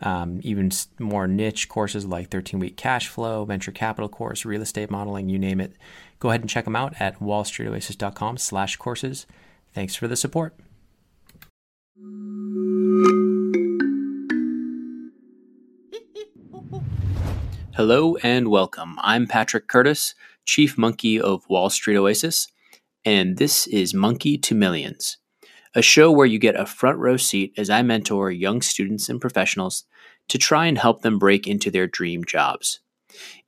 um, even more niche courses like 13 week cash flow, venture capital course, real estate modeling, you name it Go ahead and check them out at wallstreetoasis.com slash courses. Thanks for the support. Hello and welcome. I'm Patrick Curtis, Chief Monkey of Wall Street Oasis, and this is Monkey to Millions, a show where you get a front row seat as I mentor young students and professionals to try and help them break into their dream jobs.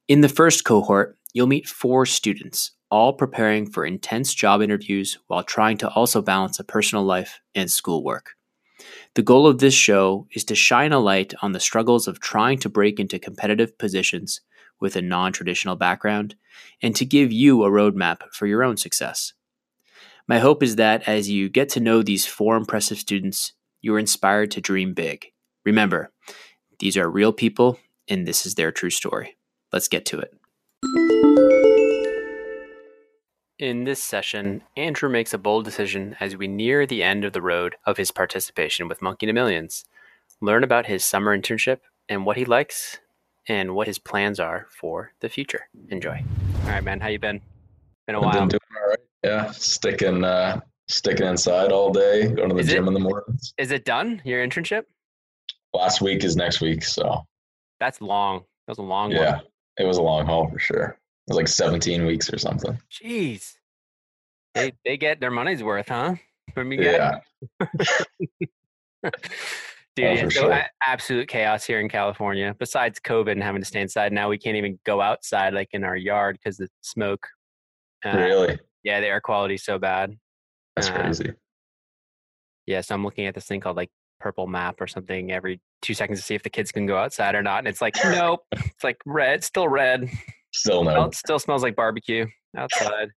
In the first cohort, you'll meet four students, all preparing for intense job interviews while trying to also balance a personal life and schoolwork. The goal of this show is to shine a light on the struggles of trying to break into competitive positions with a non traditional background and to give you a roadmap for your own success. My hope is that as you get to know these four impressive students, you are inspired to dream big. Remember, these are real people and this is their true story. Let's get to it. In this session, Andrew makes a bold decision as we near the end of the road of his participation with Monkey to Millions. Learn about his summer internship and what he likes and what his plans are for the future. Enjoy. All right, man. How you been? Been a I've while. been doing all right. Yeah, sticking uh, sticking inside all day, going to the Is gym it- in the mornings. Is it done? Your internship? Last week is next week, so That's long. That was a long haul. yeah, one. it was a long haul for sure. It was like 17 weeks or something. Jeez. They they get their money's worth, huh? From you guys? Yeah, Dude, Oh, yeah, so sure. absolute chaos here in California. Besides COVID and having to stay inside, now we can't even go outside like in our yard because the smoke. Uh, really, Yeah, the air quality's so bad. that's uh, crazy. Yeah, so I'm looking at this thing called like Purple Map or something every two seconds to see if the kids can go outside or not. And it's like, nope. It's like red, still red. Still no. it still smells like barbecue outside.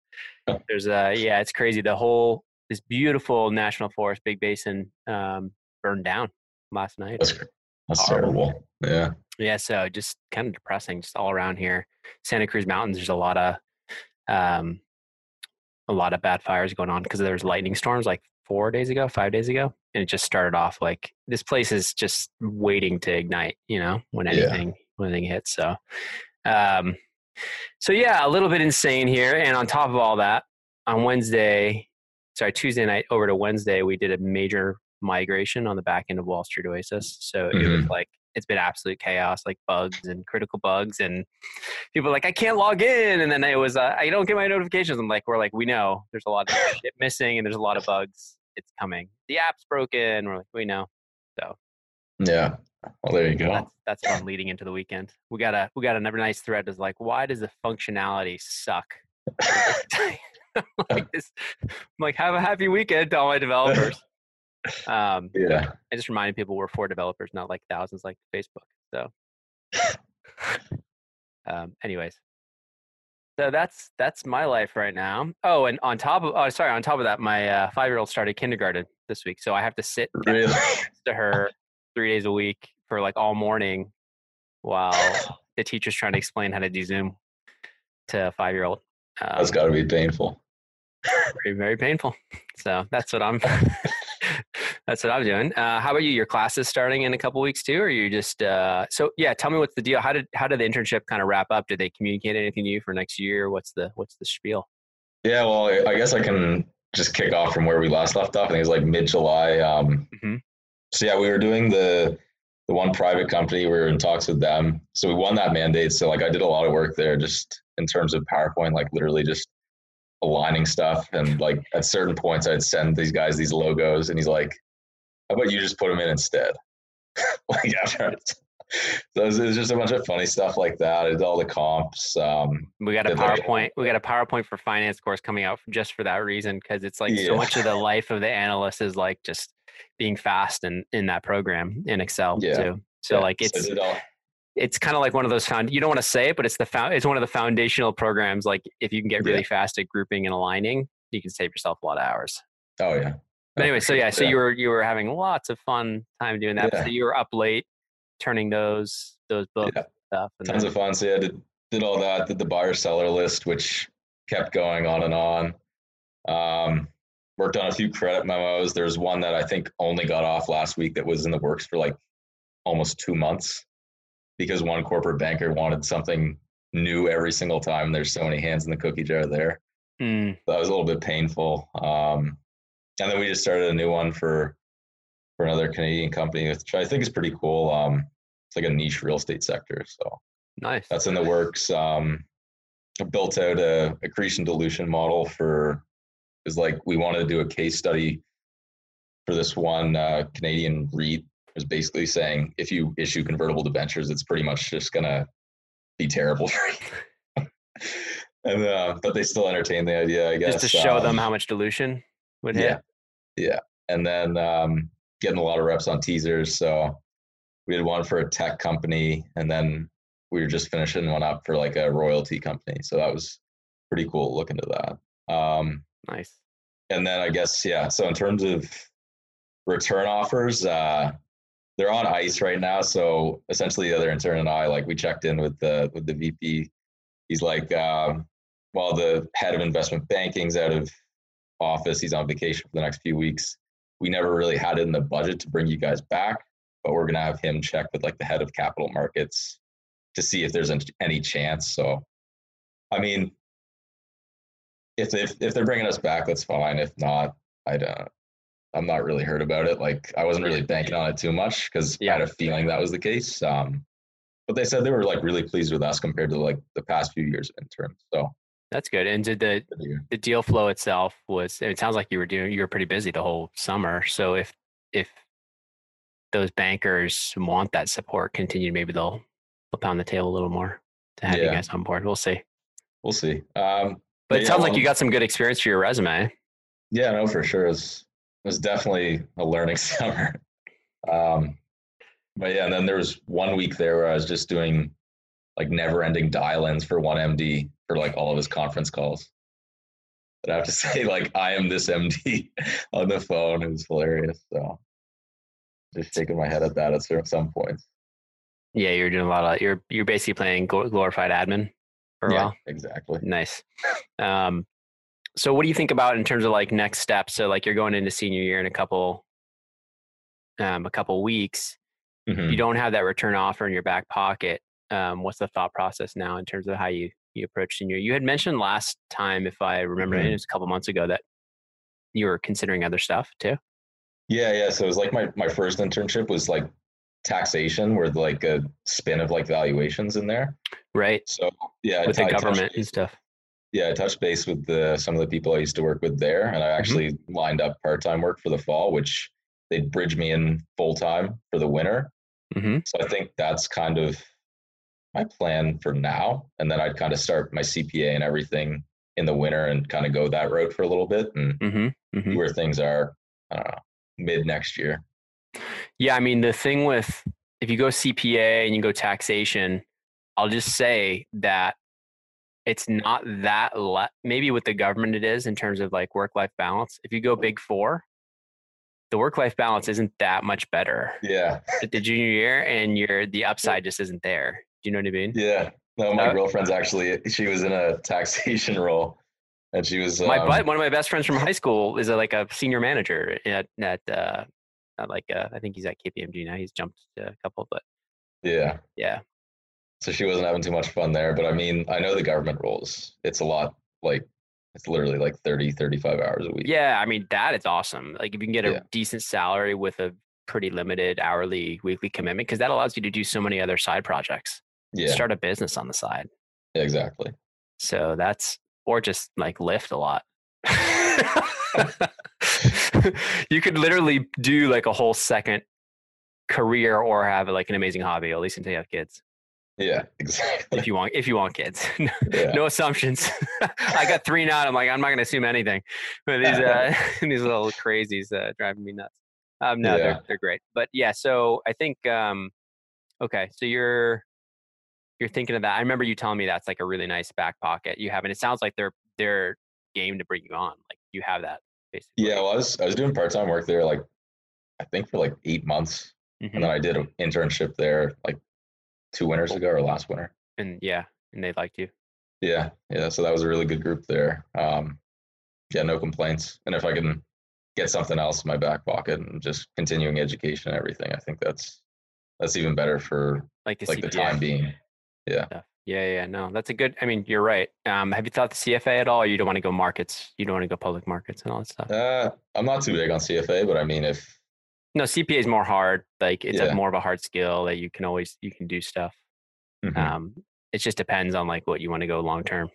There's uh yeah, it's crazy. The whole this beautiful national forest, Big Basin, um, burned down last night. That's that's horrible. terrible. Yeah, Yeah, so just kind of depressing, just all around here. Santa Cruz Mountains, there's a lot of um a lot of bad fires going on because there's lightning storms like four days ago, five days ago. And it just started off like this place is just waiting to ignite, you know, when Yeah. anything when anything hits. So um so yeah, a little bit insane here. And on top of all that, on Wednesday, sorry, Tuesday night over to Wednesday, we did a major migration on the back end of Wall Street Oasis. So it was Mhm. like it's been absolute chaos, like bugs and critical bugs, and people are like, I can't log in, and then it was, uh, I don't get my notifications. I'm like, we're like, we know there's a lot of shit missing, and there's a lot of bugs. It's coming. The app's broken. We're like, we know. So yeah. Well, there you go. That's that's fun leading into the weekend. We got a we got another nice thread Is like, why does the functionality suck? I'm like this, I'm like, have a happy weekend to all my developers. Um, Yeah, I just reminded people we're four developers, not like thousands like Facebook. So, um, anyways, so that's that's my life right now. Oh, and on top of oh, sorry, on top of that, my uh, five year old started kindergarten this week, so I have to sit really. next to her three days a week for like all morning while the teacher's trying to explain how to do Zoom to a five year old. Um, That's got to be painful. very very painful. So that's what I'm. that's what I'm doing. Uh, how about you? Your class is starting in a couple weeks too, or you just? Uh, so yeah, tell me what's the deal. How did how did the internship kind of wrap up? Did they communicate anything to you for next year? What's the what's the spiel? Yeah, well, I- guess I can just kick off from where we last left off. I think it was like mid July. Um, Mhm. So yeah, we were doing the the one private company. We were in talks with them, so we won that mandate. So like, I did a lot of work there, just in terms of PowerPoint, like literally just aligning stuff. And like at certain points, I'd send these guys these logos, and he's like, "How about you just put them in instead?" like after. So it was, just a bunch of funny stuff like that. It's all the comps. Um, We got a PowerPoint. We got a PowerPoint for finance course coming out just for that reason because it's like so much of the life of the analyst is like just being fast and in that program in Excel Yeah. too. So yeah, like it's all, it's kind of like one of those found. You don't want to say it, but it's the found. It's one of the foundational programs. Like if you can get really yeah. fast at grouping and aligning, you can save yourself a lot of hours. Oh yeah. But anyway, so yeah, so you were you were having lots of fun time doing that. Yeah. So you were up late, turning those those books yeah. stuff. And Tons then, of fun. So yeah, did did all that. Did the buyer seller list, which kept going on and on. Um, worked on a few credit memos. There's one that I think only got off last week that was in the works for like almost two months because one corporate banker wanted something new every single time. There's so many hands in the cookie jar there. Mm. That was a little bit painful. Um, and then we just started a new one for for another Canadian company, which I think is pretty cool. Um, it's like a niche real estate sector. So nice. That's in the works. Um, built out a accretion dilution model for is like we wanted to do a case study for this one uh, Canadian REIT. Was basically saying if you issue convertible debentures, it's pretty much just gonna be terrible for you. and uh, but they still entertain the idea, I guess. Just to show um, them how much dilution would hit. Yeah, and then um, getting a lot of reps on teasers. So we had one for a tech company, and then we were just finishing one up for like a royalty company. So that was pretty cool looking to look into that. Um, nice. And then I guess, yeah. So in terms of return offers, uh, they're on ice right now. So essentially the other intern and I, like we checked in with the, with the VP. He's like, um, while the head of investment banking's out of office, he's on vacation for the next few weeks. We never really had it in the budget to bring you guys back, but we're going to have him check with like the head of capital markets to see if there's any chance. So, I mean, if if if they're bringing us back, that's fine. If not, I don't. I'm not really hurt about it. Like I wasn't really banking on it too much because yeah. I had a feeling that was the case. Um, but they said they were like really pleased with us compared to like the past few years in terms. So that's good. And did the the deal flow itself was? It sounds like you were doing you were pretty busy the whole summer. So if if those bankers want that support continued, maybe they'll they'll pound the table a little more to have yeah. you guys on board. We'll see. We'll see. Um, but, but, it yeah, sounds like you got some good experience for your resume. Yeah, no, for sure. It was, it was definitely a learning summer. Um, but yeah, and then there was one week there where I was just doing like never ending dial ins for one MD for like all of his conference calls. But I have to say, like, I am this MD on the phone. It was hilarious. So just shaking my head at that at some points. Yeah, you're doing a lot of you're you're basically playing glorified admin for a yeah, while. Exactly. Nice. Um, so what do you think about in terms of like next steps? So like you're going into senior year in a couple um, a couple weeks. Mm-hmm. You don't have that return offer in your back pocket. Um, what's the thought process now in terms of how you you approach senior? You had mentioned last time, if I remember, mm-hmm. it was a couple months ago that you were considering other stuff too. Yeah, yeah. So it was like my my first internship was like taxation where like a spin of like valuations in there. Right. So yeah, with the government and stuff. Yeah, I touched base with the some of the people I used to work with there, and I mm-hmm. actually mm-hmm. lined up part time work for the fall, which they'd bridge me in full time for the winter. Mm-hmm. So I think that's kind of my plan for now, and then I'd kind of start my CPA and everything in the winter and kind of go that route for a little bit and mm-hmm. mm-hmm. where things are. I don't know mid next year. Yeah, I mean the thing with if you go CPA and you go taxation, I'll just say that it's not that le- maybe with the government it is in terms of like work life balance. If you go big 4, the work life balance isn't that much better. Yeah. At the junior year and your the upside just isn't there. Do you know what I mean? Yeah. No, my uh, girlfriend's actually she was in a taxation role and she was my um, one of my best friends from high school is a, like a senior manager at at uh, like uh, I think he's at KPMG now. He's jumped a couple, but yeah, yeah. So she wasn't having too much fun there, but I mean, I know the government roles. It's a lot like it's literally like 30 35 hours a week. Yeah, I mean that is awesome. Like if you can get a yeah. decent salary with a pretty limited hourly weekly commitment because that allows you to do so many other side projects. Yeah. Start a business on the side. Yeah, exactly. So that's or just like lift a lot. you could literally do like a whole second career or have like an amazing hobby, at least until you have kids. Yeah, exactly. If you want, if you want kids, yeah. no assumptions. I got three now. I'm like, I'm not going to assume anything. But these uh, these little crazies uh, driving me nuts. Um, no, yeah. they're they're great. But yeah, so I think um, okay. So you're you're thinking of that. I remember you telling me that's like a really nice back pocket you have, and it sounds like they're they're game to bring you on. Like you have that basically. Yeah, well, I was I was doing part time work there, like I think for like eight months, Mhm. and then I did an internship there like two winters ago or last winter. and yeah, and they liked you. Yeah, yeah. So that was a really good group there. Um, yeah, no complaints. And if I can get something else in my back pocket and just continuing education and everything, I think that's that's even better for Like like the time being. Yeah. Yeah, yeah, no, that's a good. I mean, you're right. Um, have you thought the CFA at all? Or you don't want to go markets. You don't want to go public markets and all that stuff. Uh, I'm not too big on CFA, but I mean, if No, CPA is more hard. Like it's a more of a hard skill that you can always you can do stuff. Mhm. Um, it just depends on like what you want to go long term.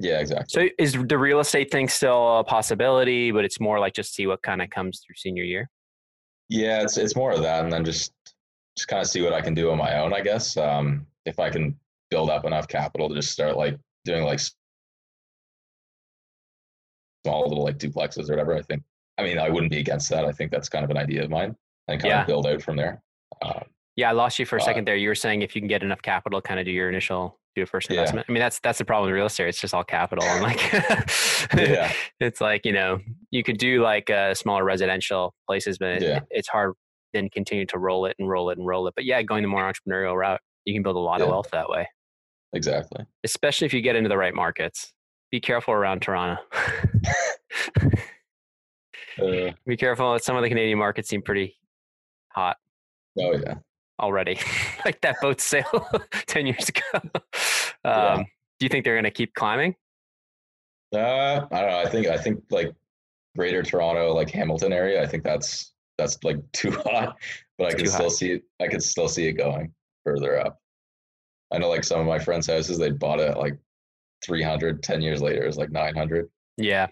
yeah, exactly. So is the real estate thing still a possibility? But it's more like just see what kind of comes through senior year. Yeah, it's it's more of that, and then just just kind of see what I can do on my own. I guess um, if I can build up enough capital to just start like doing like small little like duplexes or whatever. I think. I mean, I wouldn't be against that. I think that's kind of an idea of mine, and kind Yeah. of build out from there. Um, Yeah, I lost you for a Uh, second there. You were saying if you can get enough capital, kind of do your initial do a first Yeah. investment. I mean, that's that's the problem with real estate. It's just all capital, and like, yeah, it's like you know you could do like uh, smaller residential places, but it- it's hard then continue to roll it and roll it and roll it. But yeah, going the more entrepreneurial route, you can build a lot of wealth that way, exactly. especially if you get into the right markets. Be careful around Toronto. Uh, Be careful. Some of the Canadian markets seem pretty hot oh yeah, already, like that boat sale ten years ago. Um, Yeah. Do you think they're going to keep climbing? uh, I don't know. I think I think like Greater Toronto, like Hamilton area. I think that's that's like too hot, but I can still see it. I can still see it going further up. I know like some of my friends' houses, they bought it like 300, 10 years later, it's like 900 Yeah,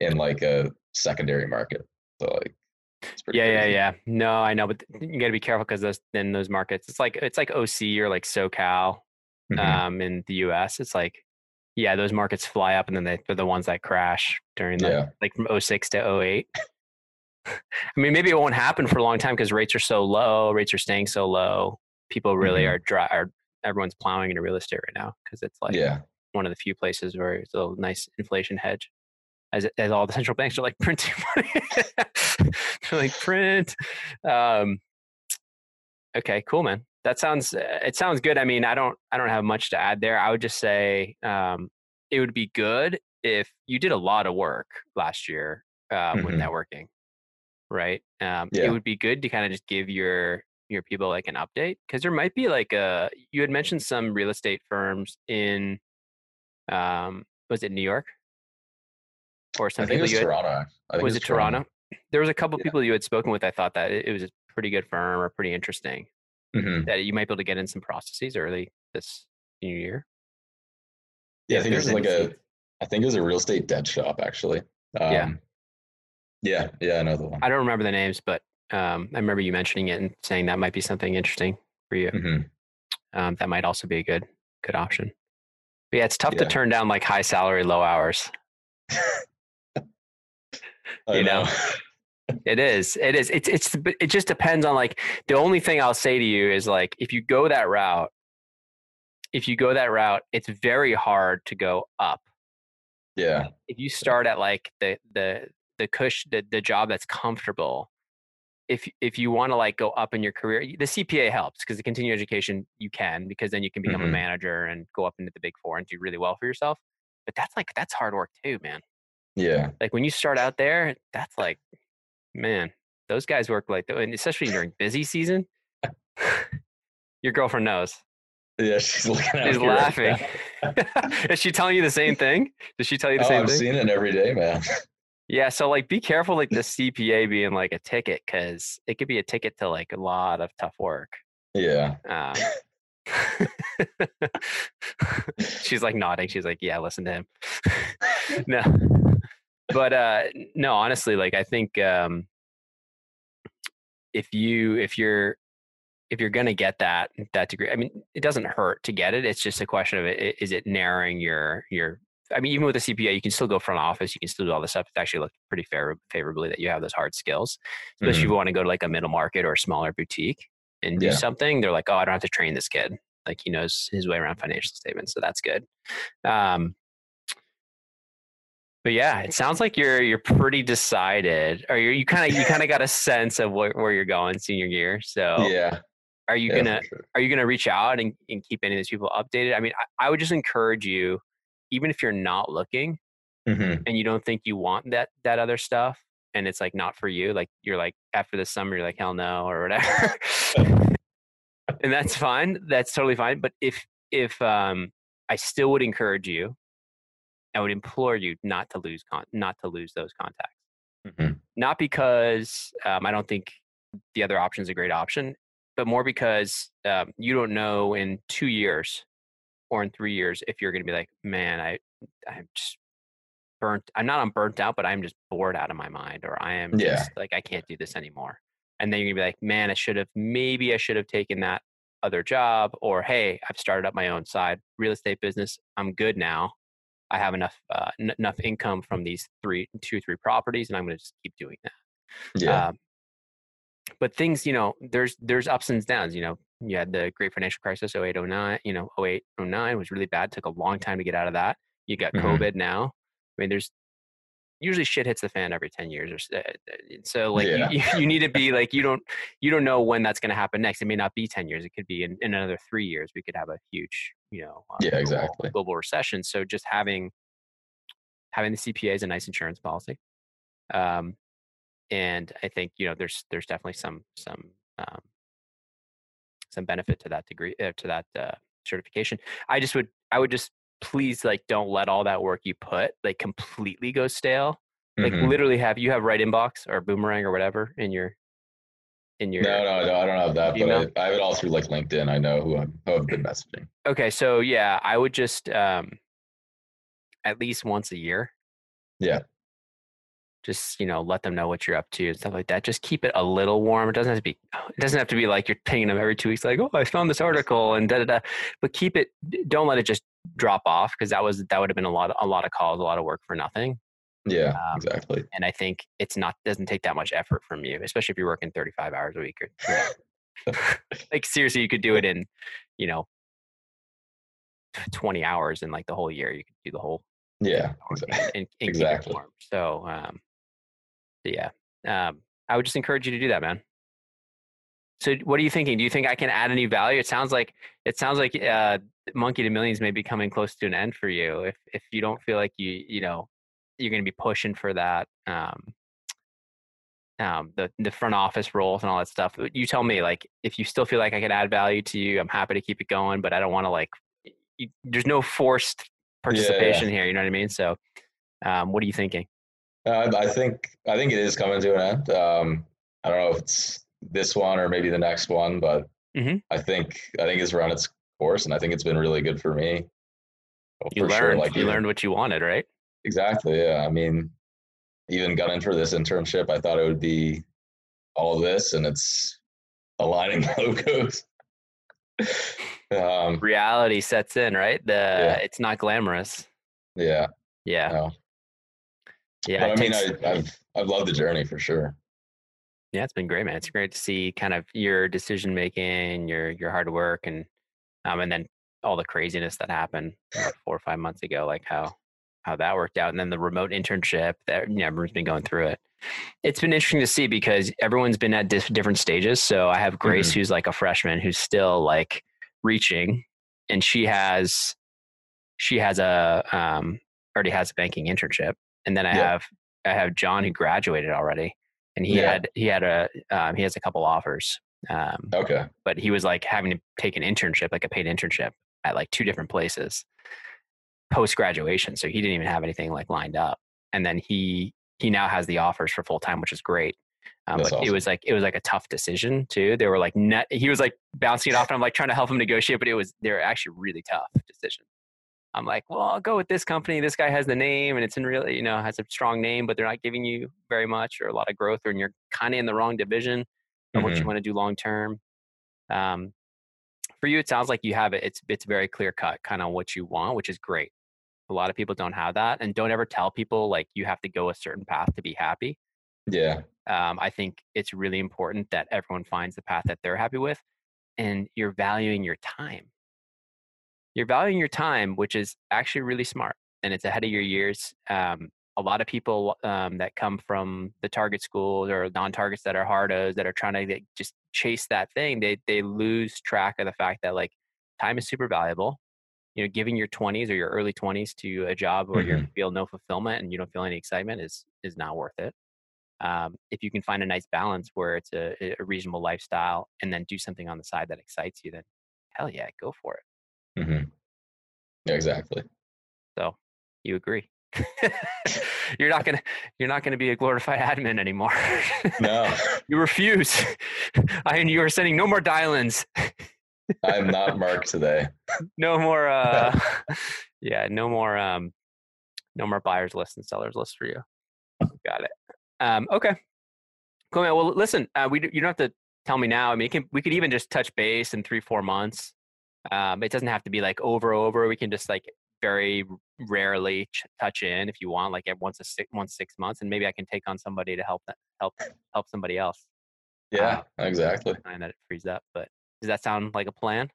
in like a secondary market. So like, it's pretty yeah, yeah, yeah. No, I know, but you got to be careful because those then those markets. It's like it's like OC or like SoCal Mhm. um, in the U.S. It's like yeah, those markets fly up and then they, they're the ones that crash during the Yeah. like from 06 to 08. I mean, maybe it won't happen for a long time because rates are so low. Rates are staying so low. People really Mhm. are dry. Are everyone's plowing into real estate right now because it's like yeah, one of the few places where it's a nice inflation hedge. As, as all the central banks are like printing money, they're like print. Um, okay, cool, man. That sounds uh, it sounds good. I mean, I don't I don't have much to add there. I would just say um, it would be good if you did a lot of work last year um, with Mhm. networking, right? Um, Yeah. It would be good to kind of just give your your people like an update because there might be like a you had mentioned some real estate firms in um was it New York or I some think it was you had, Toronto. I think was it Toronto? There was a couple Yeah. people you had spoken with. I thought that it, it was a pretty good firm or pretty interesting Mhm. that you might be able to get in some processes early this new year. Yeah, I think it was there's like a, I think it was a real estate debt shop actually. Um, Yeah. Yeah, yeah, I know the one. I don't remember the names, but um, I remember you mentioning it and saying that might be something interesting for you. Mhm. Um, that might also be a good good option. But yeah, it's tough to turn down like high salary, low hours. You know. It is. It is. It's it's it just depends on like the only thing I'll say to you is like if you go that route, if you go that route, it's very hard to go up. yeah, If you start at like the the the cush the, the job that's comfortable, if if you want to like go up in your career, the CPA helps because the continuing education you can because then you can become a Mhm. manager and go up into the big four and do really well for yourself. But that's like that's hard work too, man. yeah, like when you start out there, that's like, man, those guys work like, and especially during busy season. Your girlfriend knows. yeah. She's looking at She's me right laughing. Is she telling you the same thing? Does she tell you the Oh, same I've thing? seeing it every day, man. Yeah. So like, be careful, like the CPA being like a ticket, because it could be a ticket to like a lot of tough work. Yeah, Um, she's like nodding. She's like, "Yeah, listen to him." no, but uh, no, honestly, like I think um, if you if you're if you're gonna get that that degree, I mean, it doesn't hurt to get it. It's just a question of it, is it narrowing your your. I mean, even with a CPA, you can still go front office. You can still do all this stuff. It actually looks pretty fair, favorably that you have those hard skills, especially if Mhm. you want to go to like a middle market or a smaller boutique and do Yeah. something. They're like, oh, I don't have to train this kid. Like he knows his way around financial statements, so that's good. Um, but yeah, it sounds like you're you're pretty decided, or you kind of you kind of got a sense of where, where you're going senior year. So yeah, are you yeah, gonna sure. are you gonna reach out and, and keep any of these people updated? I mean, I, I would just encourage you, even if you're not looking Mhm. and you don't think you want that that other stuff, and it's like not for you, like you're like after the summer, you're like hell no or whatever, and that's fine. That's totally fine. But if if um, I still would encourage you, I would implore you not to lose con- not to lose those contacts. Mhm. Not because um, I don't think the other option is a great option, but more because um, you don't know in two years or in three years if you're going to be like, man, I I'm just burnt. I'm not on burnt out, but I'm just bored out of my mind, or I am Yeah. just like I can't do this anymore. And then you're gonna be like, man, I should have maybe I should have taken that other job, or hey, I've started up my own side real estate business. I'm good now. I have enough uh, n- enough income from these three, two, three properties, and I'm going to just keep doing that. Yeah. Um, but things, you know, there's there's ups and downs. You know, you had the great financial crisis, 08, 09, you know, 08, 09 was really bad. Took a long time to get out of that. You got Mhm. COVID now. I mean, there's usually shit hits the fan every 10 years or so. So like Yeah. you, you need to be like, you don't, you don't know when that's going to happen next. It may not be 10 years. It could be in, in another three years. We could have a huge, you know, uh, Yeah, global- exactly. global recession. So just having, having the CPA is a nice insurance policy. Um, and I think, you know, there's, there's definitely some, some, um, some benefit to that degree, uh, to that, uh, certification. I just would, I would just please like, don't let all that work you put like completely go stale like Mhm. literally have you have right inbox or boomerang or whatever in your in your No, no, no, I don't have that, email? but I, I have it all through like LinkedIn. I know who, I'm, who I've been messaging. okay so yeah i would just um at least once a year Yeah. Just you know let them know what you're up to and stuff like that just keep it a little warm it doesn't have to be it doesn't have to be like you're pinging them every two weeks like oh i found this article and da da da but keep it don't let it just drop off because that was that would have been a lot a lot of calls a lot of work for nothing Yeah, Um, exactly. and i think it's not doesn't take that much effort from you especially if you're working 35 hours a week or like seriously you could do it in you know 20 hours in like the whole year you could do the whole Yeah, exactly. and, and, and keep it Exactly. so um yeah um i would just encourage you to do that man so what are you thinking do you think i can add any value it sounds like it sounds like uh monkey to millions may be coming close to an end for you if if you don't feel like you you know you're going to be pushing for that um um, the the front office roles and all that stuff. You tell me, like, if you still feel like I can add value to you, I'm happy to keep it going. But I don't want to like, you, there's no forced participation here. You know what I mean? So, um, what are you thinking? Uh, I think I think it is coming to an end. Um, I don't know if it's this one or maybe the next one, but Mhm. I think I think it's run its course, and I think it's been really good for me. Well, You for learned, sure, like you even- learned what you wanted, right? exactly. Yeah, I mean, even got in for this internship. I thought it would be all of this, and it's aligning logos. um, Reality sets in, right? The Yeah. it's not glamorous. yeah, Yeah, no. Yeah. but I mean, takes- I, I've I've loved the journey for sure. Yeah, it's been great, man. It's great to see kind of your decision making, your your hard work, and um, and then all the craziness that happened what, four or five months ago, like how how that worked out, and then the remote internship that you know, everyone's been going through it. It's been interesting to see because everyone's been at different stages. So I have Grace, who's like a freshman, who's still like reaching, and she has she has a um, already has a banking internship, and then I Yeah. have I have John who graduated already and he Yeah. had he had a um, he has a couple offers um, Okay. but he was like having to take an internship like a paid internship at like two different places post graduation so he didn't even have anything like lined up and then he he now has the offers for full time which is great um, but it was like it was like a tough decision too they were like net, he was like bouncing it off and i'm like trying to help him negotiate but it was they're actually really tough decisions i'm like well i'll go with this company this guy has the name and it's in really you know has a strong name but they're not giving you very much or a lot of growth or you're kind of in the wrong division of what you Mhm. want to do long term um, for you it sounds like you have it it's it's very clear cut kind of what you want which is great a lot of people don't have that and don't ever tell people like you have to go a certain path to be happy Yeah. um, I think it's really important that everyone finds the path that they're happy with, and you're valuing your time. You're valuing your time, which is actually really smart and it's ahead of your years. Um, a lot of people um, that come from the target schools or non-targets that are hardos that are trying to get, just chase that thing, they they lose track of the fact that like time is super valuable. You know, giving your 20s or your early 20s to a job where mm-hmm. you feel no fulfillment and you don't feel any excitement is is not worth it. Um, if you can find a nice balance where it's a, a, reasonable lifestyle and then do something on the side that excites you, then hell yeah, go for it. Mm-hmm. Yeah, exactly. So you agree? you're not gonna you're not gonna be a glorified admin anymore. no, you refuse. I mean, you are sending no more dial-ins. I'm not Mark today. no more. uh Yeah, no more. um No more buyers list and sellers list for you. Got it. Um Okay. Cool, man. Well, listen. Uh, we you don't have to tell me now. I mean, can, we could even just touch base in three, four months. Um, it doesn't have to be like over, over. We can just like very rarely ch- touch in if you want, like once a six, once six months, and maybe I can take on somebody to help that help help somebody else. Yeah, um, exactly. And that it frees up. But does that sound like a plan?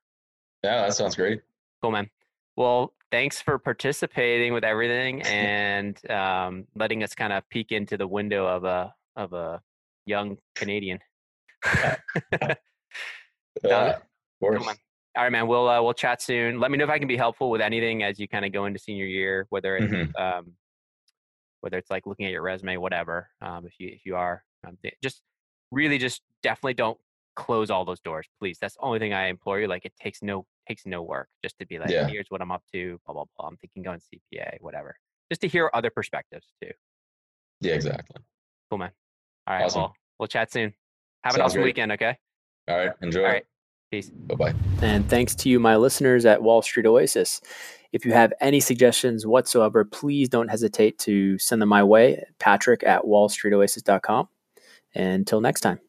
Yeah, that sounds great. Cool, man. Well, thanks for participating with everything and um, letting us kind of peek into the window of a of a young Canadian. yeah, of course. All right, man. We'll uh, we'll chat soon. Let me know if I can be helpful with anything as you kind of go into senior year, whether it's mm-hmm. um, whether it's like looking at your resume, whatever. Um, if you if you are, um, just really just definitely don't close all those doors, please. That's the only thing I implore you. Like it takes no takes no work just to be like, yeah. here's what I'm up to, blah blah blah. I'm thinking going CPA, whatever. Just to hear other perspectives too. Yeah, exactly. Cool, man. All right, awesome. well, we'll chat soon. Have Sounds an awesome great. weekend, okay? All right, enjoy. All right. Peace. Bye bye. And thanks to you, my listeners at Wall Street Oasis. If you have any suggestions whatsoever, please don't hesitate to send them my way, patrick at wallstreetoasis.com. Until next time.